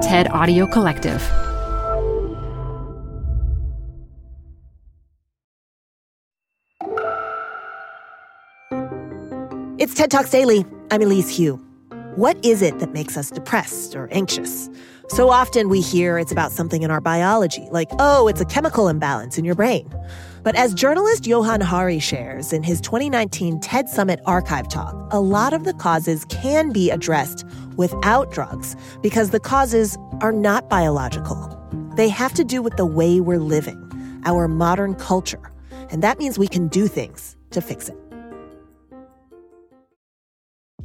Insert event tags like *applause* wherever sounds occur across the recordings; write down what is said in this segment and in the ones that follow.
TED Audio Collective. It's TED Talks Daily. I'm Elise Hu. What is it that makes us depressed or anxious? So often we hear it's about something in our biology, like, oh, it's a chemical imbalance in your brain. But as journalist Johann Hari shares in his 2019 TED Summit archive talk, a lot of the causes can be addressed without drugs because the causes are not biological. They have to do with the way we're living, our modern culture. And that means we can do things to fix it.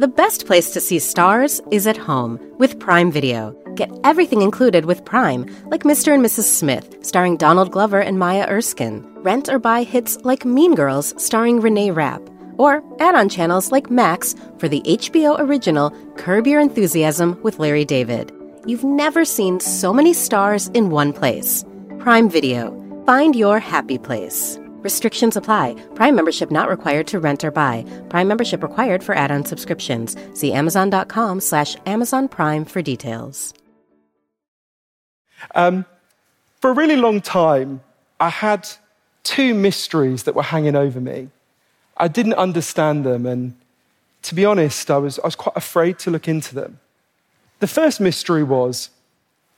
The best place to see stars is at home with Prime Video. Get everything included with Prime, like Mr. and Mrs. Smith, starring Donald Glover and Maya Erskine. Rent or buy hits like Mean Girls, starring Renee Rapp. Or add on channels like Max for the HBO original Curb Your Enthusiasm with Larry David. You've never seen so many stars in one place. Prime Video. Find your happy place. Restrictions apply. Prime membership not required to rent or buy. Prime membership required for add-on subscriptions. See Amazon.com slash Amazon Prime for details. Um, for a really long time, I had two mysteries that were hanging over me. I didn't understand them, and to be honest, I was, I was quite afraid to look into them. The first mystery was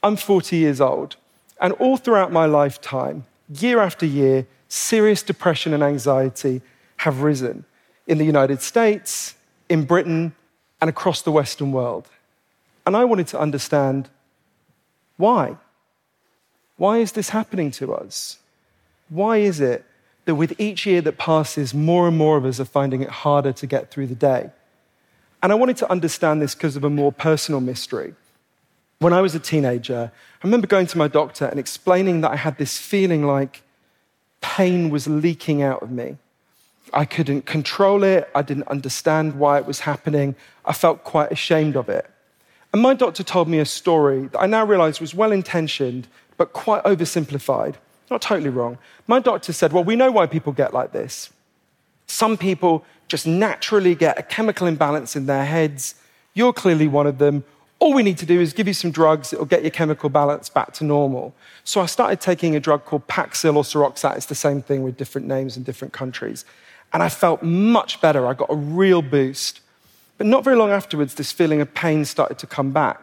I'm 40 years old, and all throughout my lifetime, year after year, serious depression and anxiety have risen in the United States, in Britain, and across the Western world. And I wanted to understand why. Why is this happening to us? Why is it that with each year that passes, more and more of us are finding it harder to get through the day? And I wanted to understand this because of a more personal mystery. When I was a teenager, I remember going to my doctor and explaining that I had this feeling like pain was leaking out of me. I couldn't control it. I didn't understand why it was happening. I felt quite ashamed of it. And my doctor told me a story that I now realize was well intentioned, but quite oversimplified. Not totally wrong. My doctor said, Well, we know why people get like this. Some people just naturally get a chemical imbalance in their heads. You're clearly one of them. All we need to do is give you some drugs, it'll get your chemical balance back to normal. So I started taking a drug called Paxil or Seroxat. It's the same thing with different names in different countries. And I felt much better. I got a real boost. But not very long afterwards, this feeling of pain started to come back.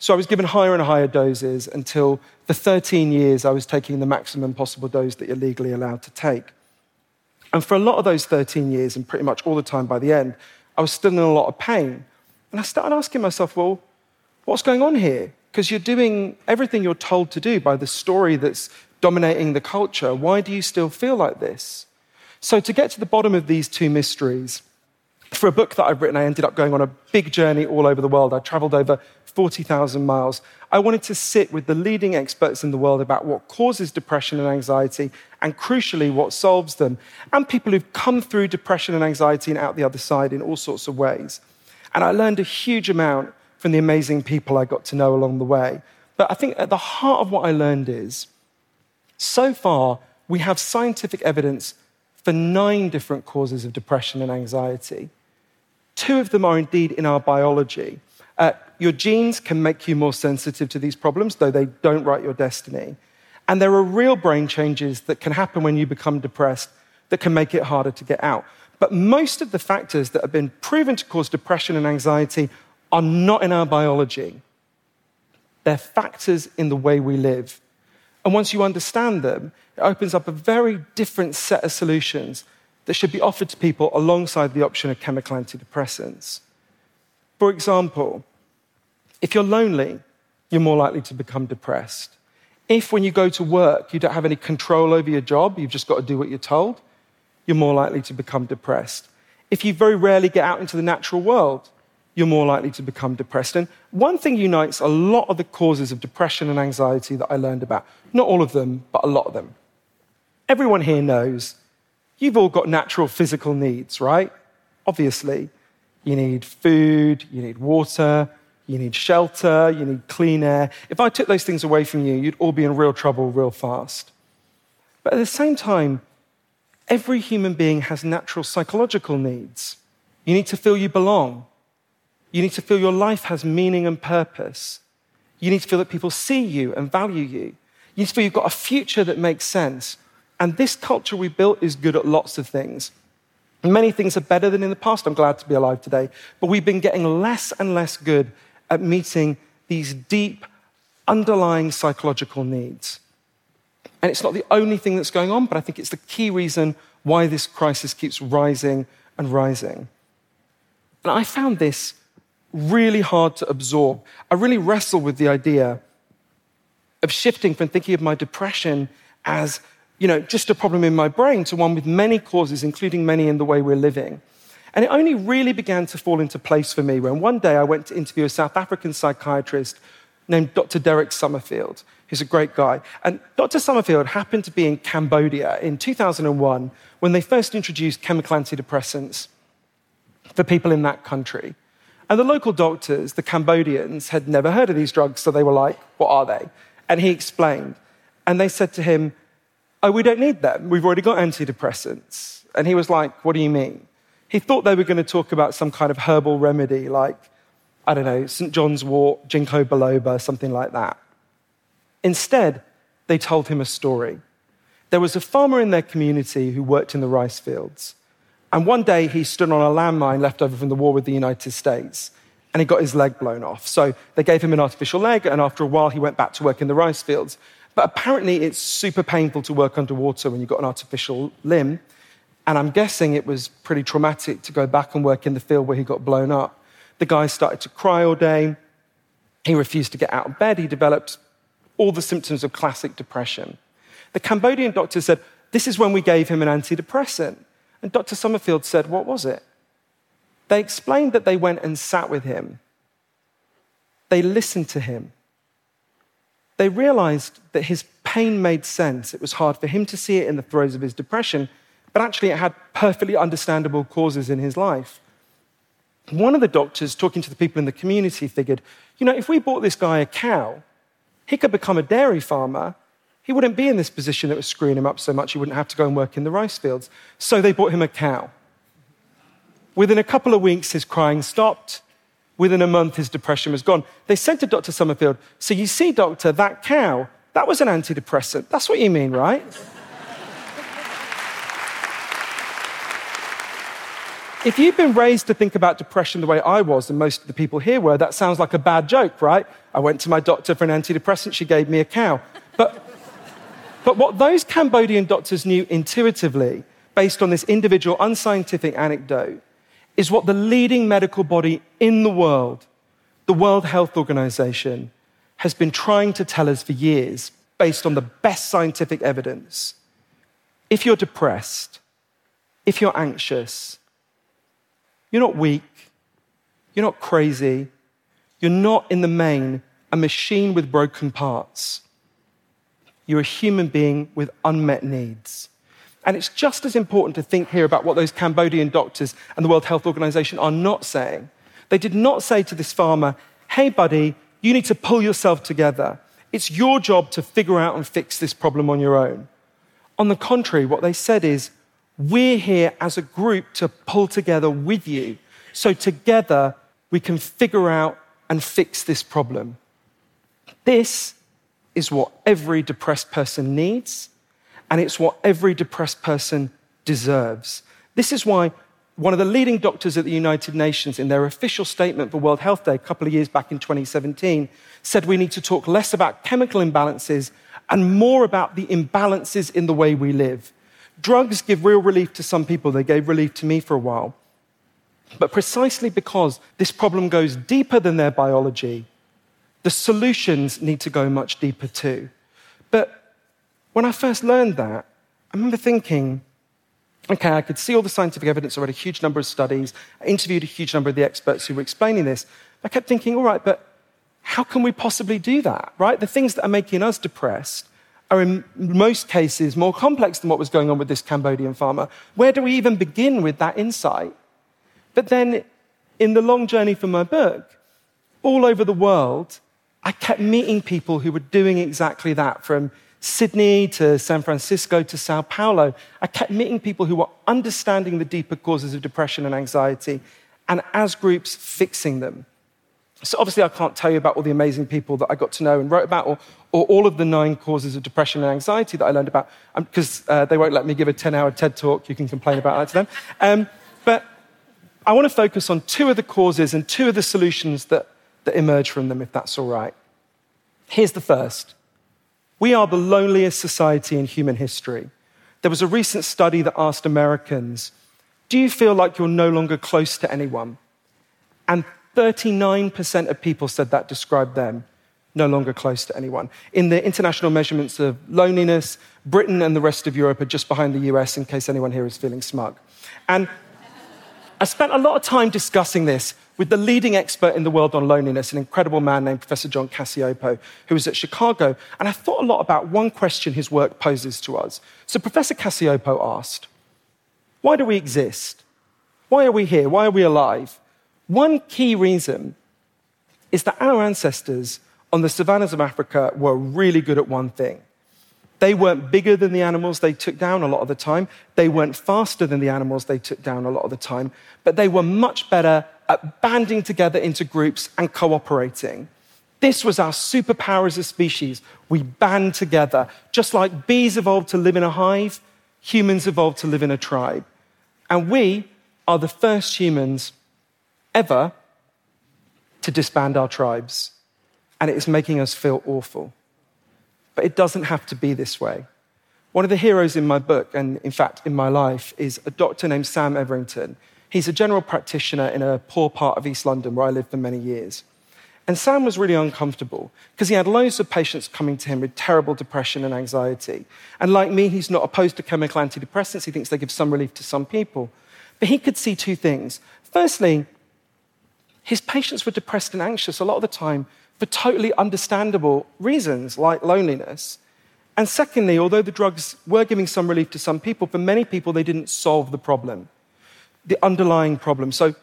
So I was given higher and higher doses until the 13 years I was taking the maximum possible dose that you're legally allowed to take. And for a lot of those 13 years, and pretty much all the time by the end, I was still in a lot of pain. And I started asking myself, well, what's going on here? Because you're doing everything you're told to do by the story that's dominating the culture. Why do you still feel like this? So, to get to the bottom of these two mysteries, for a book that I've written, I ended up going on a big journey all over the world. I traveled over 40,000 miles. I wanted to sit with the leading experts in the world about what causes depression and anxiety, and crucially, what solves them, and people who've come through depression and anxiety and out the other side in all sorts of ways. And I learned a huge amount from the amazing people I got to know along the way. But I think at the heart of what I learned is so far, we have scientific evidence for nine different causes of depression and anxiety. Two of them are indeed in our biology. Uh, your genes can make you more sensitive to these problems, though they don't write your destiny. And there are real brain changes that can happen when you become depressed that can make it harder to get out. But most of the factors that have been proven to cause depression and anxiety are not in our biology. They're factors in the way we live. And once you understand them, it opens up a very different set of solutions that should be offered to people alongside the option of chemical antidepressants. For example, if you're lonely, you're more likely to become depressed. If, when you go to work, you don't have any control over your job, you've just got to do what you're told, you're more likely to become depressed. If you very rarely get out into the natural world, you're more likely to become depressed. And one thing unites a lot of the causes of depression and anxiety that I learned about. Not all of them, but a lot of them. Everyone here knows you've all got natural physical needs, right? Obviously. You need food, you need water, you need shelter, you need clean air. If I took those things away from you, you'd all be in real trouble real fast. But at the same time, every human being has natural psychological needs. You need to feel you belong. You need to feel your life has meaning and purpose. You need to feel that people see you and value you. You need to feel you've got a future that makes sense. And this culture we built is good at lots of things. Many things are better than in the past. I'm glad to be alive today. But we've been getting less and less good at meeting these deep, underlying psychological needs. And it's not the only thing that's going on, but I think it's the key reason why this crisis keeps rising and rising. And I found this really hard to absorb. I really wrestle with the idea of shifting from thinking of my depression as you know, just a problem in my brain to one with many causes, including many in the way we're living. And it only really began to fall into place for me when one day I went to interview a South African psychiatrist named Dr. Derek Summerfield, who's a great guy. And Dr. Summerfield happened to be in Cambodia in 2001 when they first introduced chemical antidepressants for people in that country. And the local doctors, the Cambodians, had never heard of these drugs, so they were like, What are they? And he explained. And they said to him, Oh, we don't need them. We've already got antidepressants. And he was like, What do you mean? He thought they were going to talk about some kind of herbal remedy like, I don't know, St. John's wort, ginkgo biloba, something like that. Instead, they told him a story. There was a farmer in their community who worked in the rice fields. And one day he stood on a landmine left over from the war with the United States and he got his leg blown off. So they gave him an artificial leg, and after a while, he went back to work in the rice fields. But apparently, it's super painful to work underwater when you've got an artificial limb. And I'm guessing it was pretty traumatic to go back and work in the field where he got blown up. The guy started to cry all day. He refused to get out of bed. He developed all the symptoms of classic depression. The Cambodian doctor said, This is when we gave him an antidepressant. And Dr. Summerfield said, What was it? They explained that they went and sat with him. They listened to him they realized that his pain made sense. It was hard for him to see it in the throes of his depression, but actually it had perfectly understandable causes in his life. One of the doctors, talking to the people in the community, figured, you know, if we bought this guy a cow, he could become a dairy farmer. He wouldn't be in this position that was screwing him up so much he wouldn't have to go and work in the rice fields. So they bought him a cow. Within a couple of weeks, his crying stopped. Within a month, his depression was gone. They said to Dr. Summerfield, So you see, doctor, that cow, that was an antidepressant. That's what you mean, right? *laughs* if you've been raised to think about depression the way I was, and most of the people here were, that sounds like a bad joke, right? I went to my doctor for an antidepressant, she gave me a cow. But, but what those Cambodian doctors knew intuitively, based on this individual unscientific anecdote, is what the leading medical body in the world, the World Health Organization, has been trying to tell us for years based on the best scientific evidence. If you're depressed, if you're anxious, you're not weak, you're not crazy, you're not in the main a machine with broken parts. You're a human being with unmet needs. And it's just as important to think here about what those Cambodian doctors and the World Health Organization are not saying. They did not say to this farmer, hey, buddy, you need to pull yourself together. It's your job to figure out and fix this problem on your own. On the contrary, what they said is, we're here as a group to pull together with you. So together we can figure out and fix this problem. This is what every depressed person needs and it's what every depressed person deserves. This is why one of the leading doctors at the United Nations, in their official statement for World Health Day a couple of years back in 2017, said we need to talk less about chemical imbalances and more about the imbalances in the way we live. Drugs give real relief to some people, they gave relief to me for a while. But precisely because this problem goes deeper than their biology, the solutions need to go much deeper too. But when I first learned that, I remember thinking, Okay, I could see all the scientific evidence. I read a huge number of studies. I interviewed a huge number of the experts who were explaining this. I kept thinking, all right, but how can we possibly do that, right? The things that are making us depressed are in most cases more complex than what was going on with this Cambodian farmer. Where do we even begin with that insight? But then, in the long journey for my book, all over the world, I kept meeting people who were doing exactly that from Sydney to San Francisco to Sao Paulo. I kept meeting people who were understanding the deeper causes of depression and anxiety and, as groups, fixing them. So, obviously, I can't tell you about all the amazing people that I got to know and wrote about, or, or all of the nine causes of depression and anxiety that I learned about, because um, uh, they won't let me give a 10 hour TED talk. You can complain about that to them. Um, but I want to focus on two of the causes and two of the solutions that that emerge from them, if that's all right. Here's the first We are the loneliest society in human history. There was a recent study that asked Americans, Do you feel like you're no longer close to anyone? And 39% of people said that described them no longer close to anyone. In the international measurements of loneliness, Britain and the rest of Europe are just behind the US, in case anyone here is feeling smug. And I spent a lot of time discussing this with the leading expert in the world on loneliness, an incredible man named Professor John Cacioppo, who was at Chicago. And I thought a lot about one question his work poses to us. So Professor Cacioppo asked, Why do we exist? Why are we here? Why are we alive? One key reason is that our ancestors on the savannas of Africa were really good at one thing. They weren't bigger than the animals they took down a lot of the time. They weren't faster than the animals they took down a lot of the time. But they were much better at banding together into groups and cooperating. This was our superpower as a species. We band together. Just like bees evolved to live in a hive, humans evolved to live in a tribe. And we are the first humans ever to disband our tribes. And it is making us feel awful. But it doesn't have to be this way. One of the heroes in my book, and in fact in my life, is a doctor named Sam Everington. He's a general practitioner in a poor part of East London where I lived for many years. And Sam was really uncomfortable because he had loads of patients coming to him with terrible depression and anxiety. And like me, he's not opposed to chemical antidepressants. He thinks they give some relief to some people. But he could see two things. Firstly, his patients were depressed and anxious a lot of the time for totally understandable reasons, like loneliness. And secondly, although the drugs were giving some relief to some people, for many people, they didn't solve the problem the underlying problem. So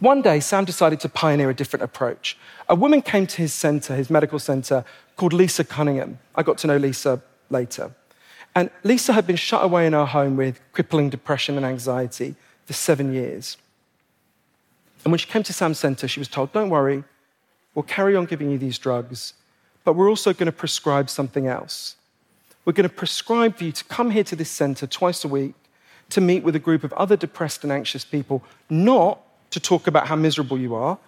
one day, Sam decided to pioneer a different approach. A woman came to his center, his medical center, called Lisa Cunningham. I got to know Lisa later. And Lisa had been shut away in her home with crippling depression and anxiety for seven years. And when she came to Sam's center, she was told, Don't worry, we'll carry on giving you these drugs, but we're also going to prescribe something else. We're going to prescribe for you to come here to this center twice a week to meet with a group of other depressed and anxious people, not to talk about how miserable you are,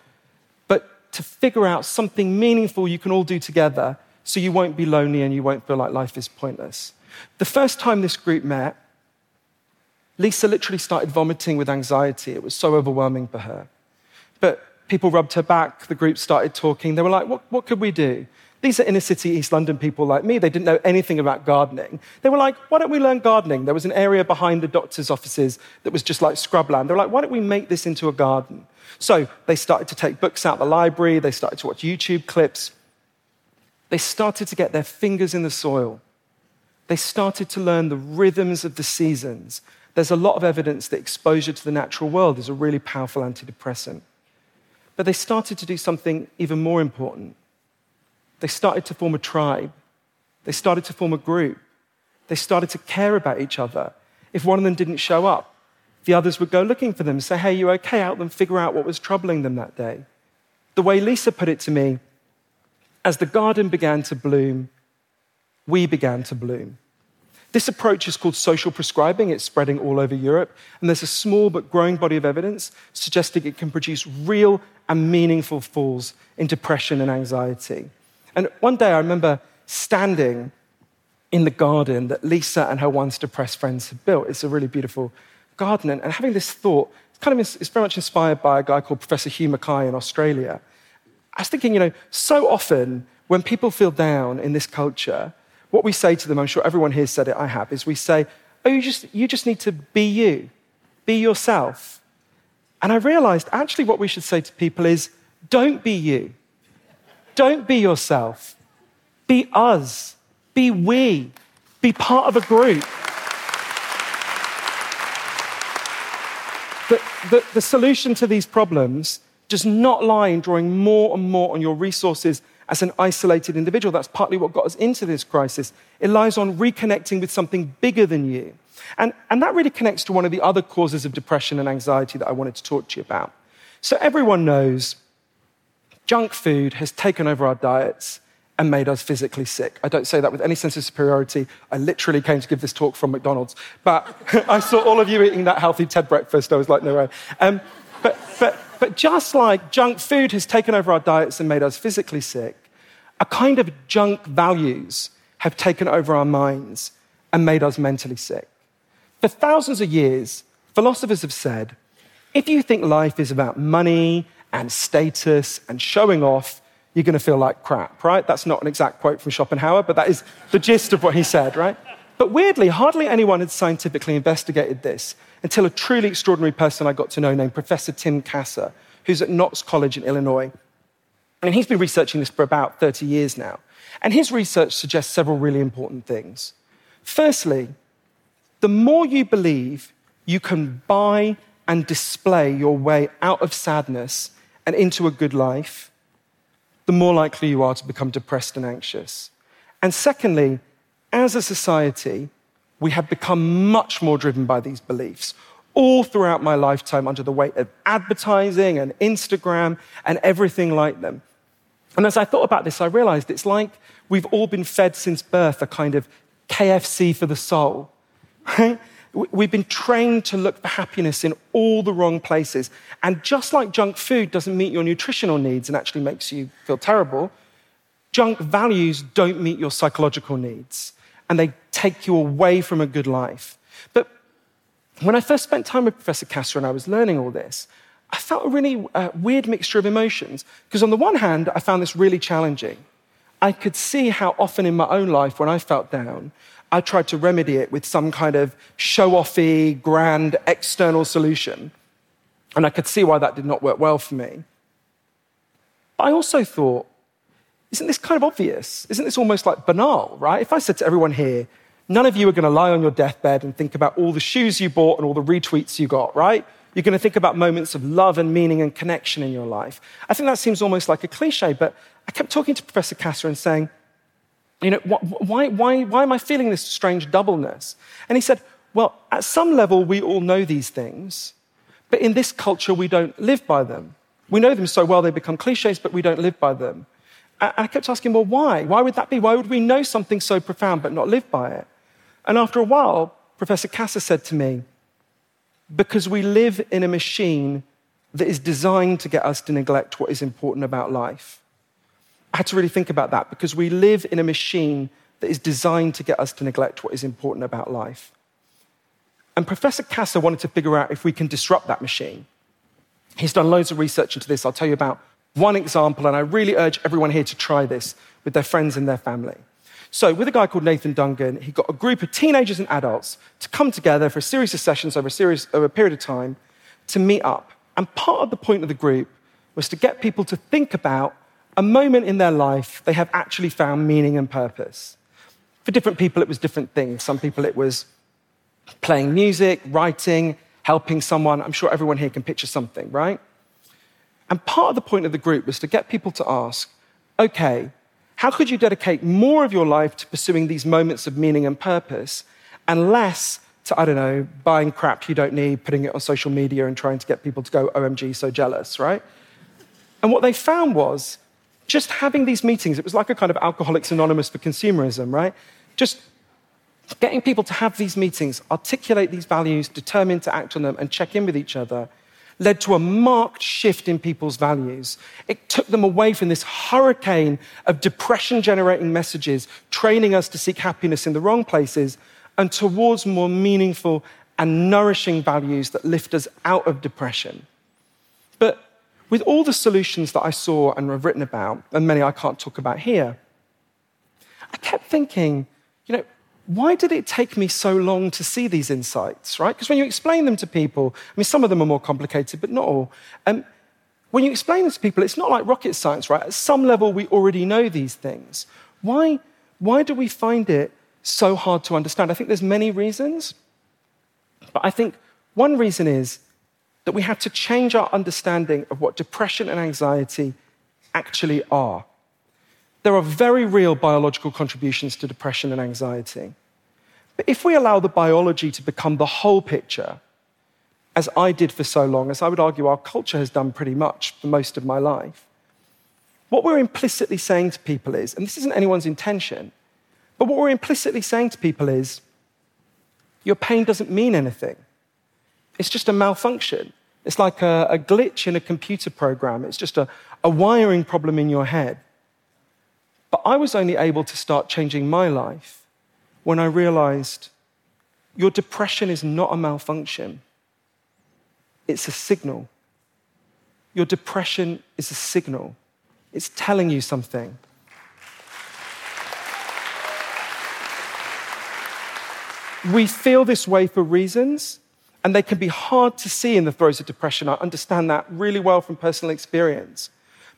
but to figure out something meaningful you can all do together so you won't be lonely and you won't feel like life is pointless. The first time this group met, Lisa literally started vomiting with anxiety. It was so overwhelming for her. But people rubbed her back, the group started talking. They were like, What, what could we do? These are inner city East London people like me. They didn't know anything about gardening. They were like, why don't we learn gardening? There was an area behind the doctor's offices that was just like scrubland. They were like, why don't we make this into a garden? So they started to take books out of the library. They started to watch YouTube clips. They started to get their fingers in the soil. They started to learn the rhythms of the seasons. There's a lot of evidence that exposure to the natural world is a really powerful antidepressant. But they started to do something even more important they started to form a tribe. They started to form a group. They started to care about each other. If one of them didn't show up, the others would go looking for them, say, Hey, you okay? Help them, figure out what was troubling them that day. The way Lisa put it to me, as the garden began to bloom, we began to bloom. This approach is called social prescribing. It's spreading all over Europe. And there's a small but growing body of evidence suggesting it can produce real and meaningful falls in depression and anxiety. And one day I remember standing in the garden that Lisa and her once depressed friends had built. It's a really beautiful garden. And, having this thought, it's kind of it's very much inspired by a guy called Professor Hugh Mackay in Australia. I was thinking, you know, so often when people feel down in this culture, what we say to them, I'm sure everyone here said it, I have, is we say, oh, you just, you just need to be you, be yourself. And I realized actually what we should say to people is don't be you, don't be yourself, be us, be we, be part of a group. The, the, the solution to these problems does not lie in drawing more and more on your resources as an isolated individual. That's partly what got us into this crisis. It lies on reconnecting with something bigger than you. And, and that really connects to one of the other causes of depression and anxiety that I wanted to talk to you about. So, everyone knows junk food has taken over our diets and made us physically sick. I don't say that with any sense of superiority. I literally came to give this talk from McDonald's. But *laughs* I saw all of you eating that healthy TED breakfast. I was like, no way. Um, but, but, but just like junk food has taken over our diets and made us physically sick, a kind of junk values have taken over our minds and made us mentally sick. For thousands of years, philosophers have said if you think life is about money and status and showing off, you're going to feel like crap, right? That's not an exact quote from Schopenhauer, but that is the gist of what he said, right? But weirdly, hardly anyone had scientifically investigated this until a truly extraordinary person I got to know named Professor Tim Kasser, who's at Knox College in Illinois. And he's been researching this for about 30 years now. And his research suggests several really important things. Firstly, the more you believe you can buy and display your way out of sadness and into a good life, the more likely you are to become depressed and anxious. And secondly, as a society, we have become much more driven by these beliefs all throughout my lifetime under the weight of advertising and Instagram and everything like them. And as I thought about this, I realized it's like we've all been fed since birth a kind of KFC for the soul. We've been trained to look for happiness in all the wrong places. And just like junk food doesn't meet your nutritional needs and actually makes you feel terrible, junk values don't meet your psychological needs and they take you away from a good life. But when I first spent time with Professor Kasser and I was learning all this, I felt a really uh, weird mixture of emotions. Because on the one hand, I found this really challenging. I could see how often in my own life, when I felt down, I tried to remedy it with some kind of show offy, grand external solution. And I could see why that did not work well for me. But I also thought, isn't this kind of obvious? Isn't this almost like banal, right? If I said to everyone here, none of you are going to lie on your deathbed and think about all the shoes you bought and all the retweets you got, right? You're going to think about moments of love and meaning and connection in your life. I think that seems almost like a cliche, but I kept talking to Professor Kasser and saying, you know, why, why, why am I feeling this strange doubleness? And he said, well, at some level, we all know these things, but in this culture, we don't live by them. We know them so well, they become cliches, but we don't live by them. And I kept asking, well, why? Why would that be? Why would we know something so profound but not live by it? And after a while, Professor Kasser said to me, because we live in a machine that is designed to get us to neglect what is important about life. I had to really think about that because we live in a machine that is designed to get us to neglect what is important about life. And Professor Kasser wanted to figure out if we can disrupt that machine. He's done loads of research into this. I'll tell you about one example, and I really urge everyone here to try this with their friends and their family. So, with a guy called Nathan Dungan, he got a group of teenagers and adults to come together for a series of sessions over a, series, over a period of time to meet up. And part of the point of the group was to get people to think about a moment in their life they have actually found meaning and purpose. For different people, it was different things. Some people, it was playing music, writing, helping someone. I'm sure everyone here can picture something, right? And part of the point of the group was to get people to ask, okay, how could you dedicate more of your life to pursuing these moments of meaning and purpose and less to, I don't know, buying crap you don't need, putting it on social media and trying to get people to go, OMG, so jealous, right? And what they found was just having these meetings, it was like a kind of Alcoholics Anonymous for consumerism, right? Just getting people to have these meetings, articulate these values, determine to act on them, and check in with each other led to a marked shift in people's values. It took them away from this hurricane of depression generating messages, training us to seek happiness in the wrong places, and towards more meaningful and nourishing values that lift us out of depression. But with all the solutions that I saw and have written about, and many I can't talk about here, I kept thinking, you know, why did it take me so long to see these insights, right? Because when you explain them to people, I mean, some of them are more complicated, but not all. Um, when you explain them to people, it's not like rocket science, right? At some level, we already know these things. Why, why do we find it so hard to understand? I think there's many reasons, but I think one reason is that we have to change our understanding of what depression and anxiety actually are. There are very real biological contributions to depression and anxiety. But if we allow the biology to become the whole picture, as I did for so long, as I would argue our culture has done pretty much for most of my life, what we're implicitly saying to people is, and this isn't anyone's intention, but what we're implicitly saying to people is, your pain doesn't mean anything. It's just a malfunction. It's like a, a glitch in a computer program. It's just a, a wiring problem in your head. But I was only able to start changing my life when I realized your depression is not a malfunction, it's a signal. Your depression is a signal, it's telling you something. We feel this way for reasons, and they can be hard to see in the throes of depression. I understand that really well from personal experience.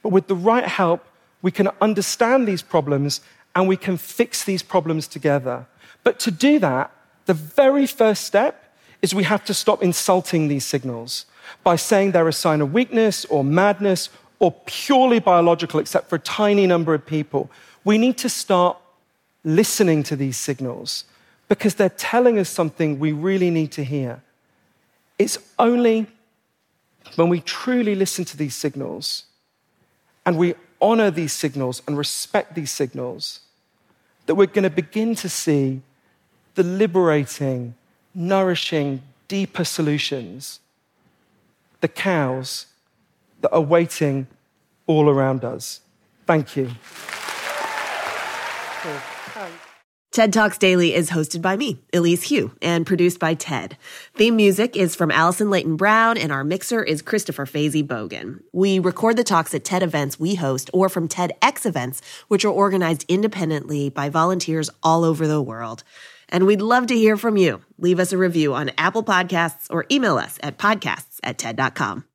But with the right help, we can understand these problems and we can fix these problems together. But to do that, the very first step is we have to stop insulting these signals by saying they're a sign of weakness or madness or purely biological, except for a tiny number of people. We need to start listening to these signals because they're telling us something we really need to hear. It's only when we truly listen to these signals and we honor these signals and respect these signals that we're going to begin to see the liberating, nourishing, deeper solutions, the cows that are waiting all around us. Thank you. TED Talks Daily is hosted by me, Elise Hu, and produced by TED. Theme music is from Allison Leighton Brown, and our mixer is Christopher Fazy Bogan. We record the talks at TED events we host or from TEDx events, which are organized independently by volunteers all over the world. And we'd love to hear from you. Leave us a review on Apple Podcasts or email us at podcasts at TED.com.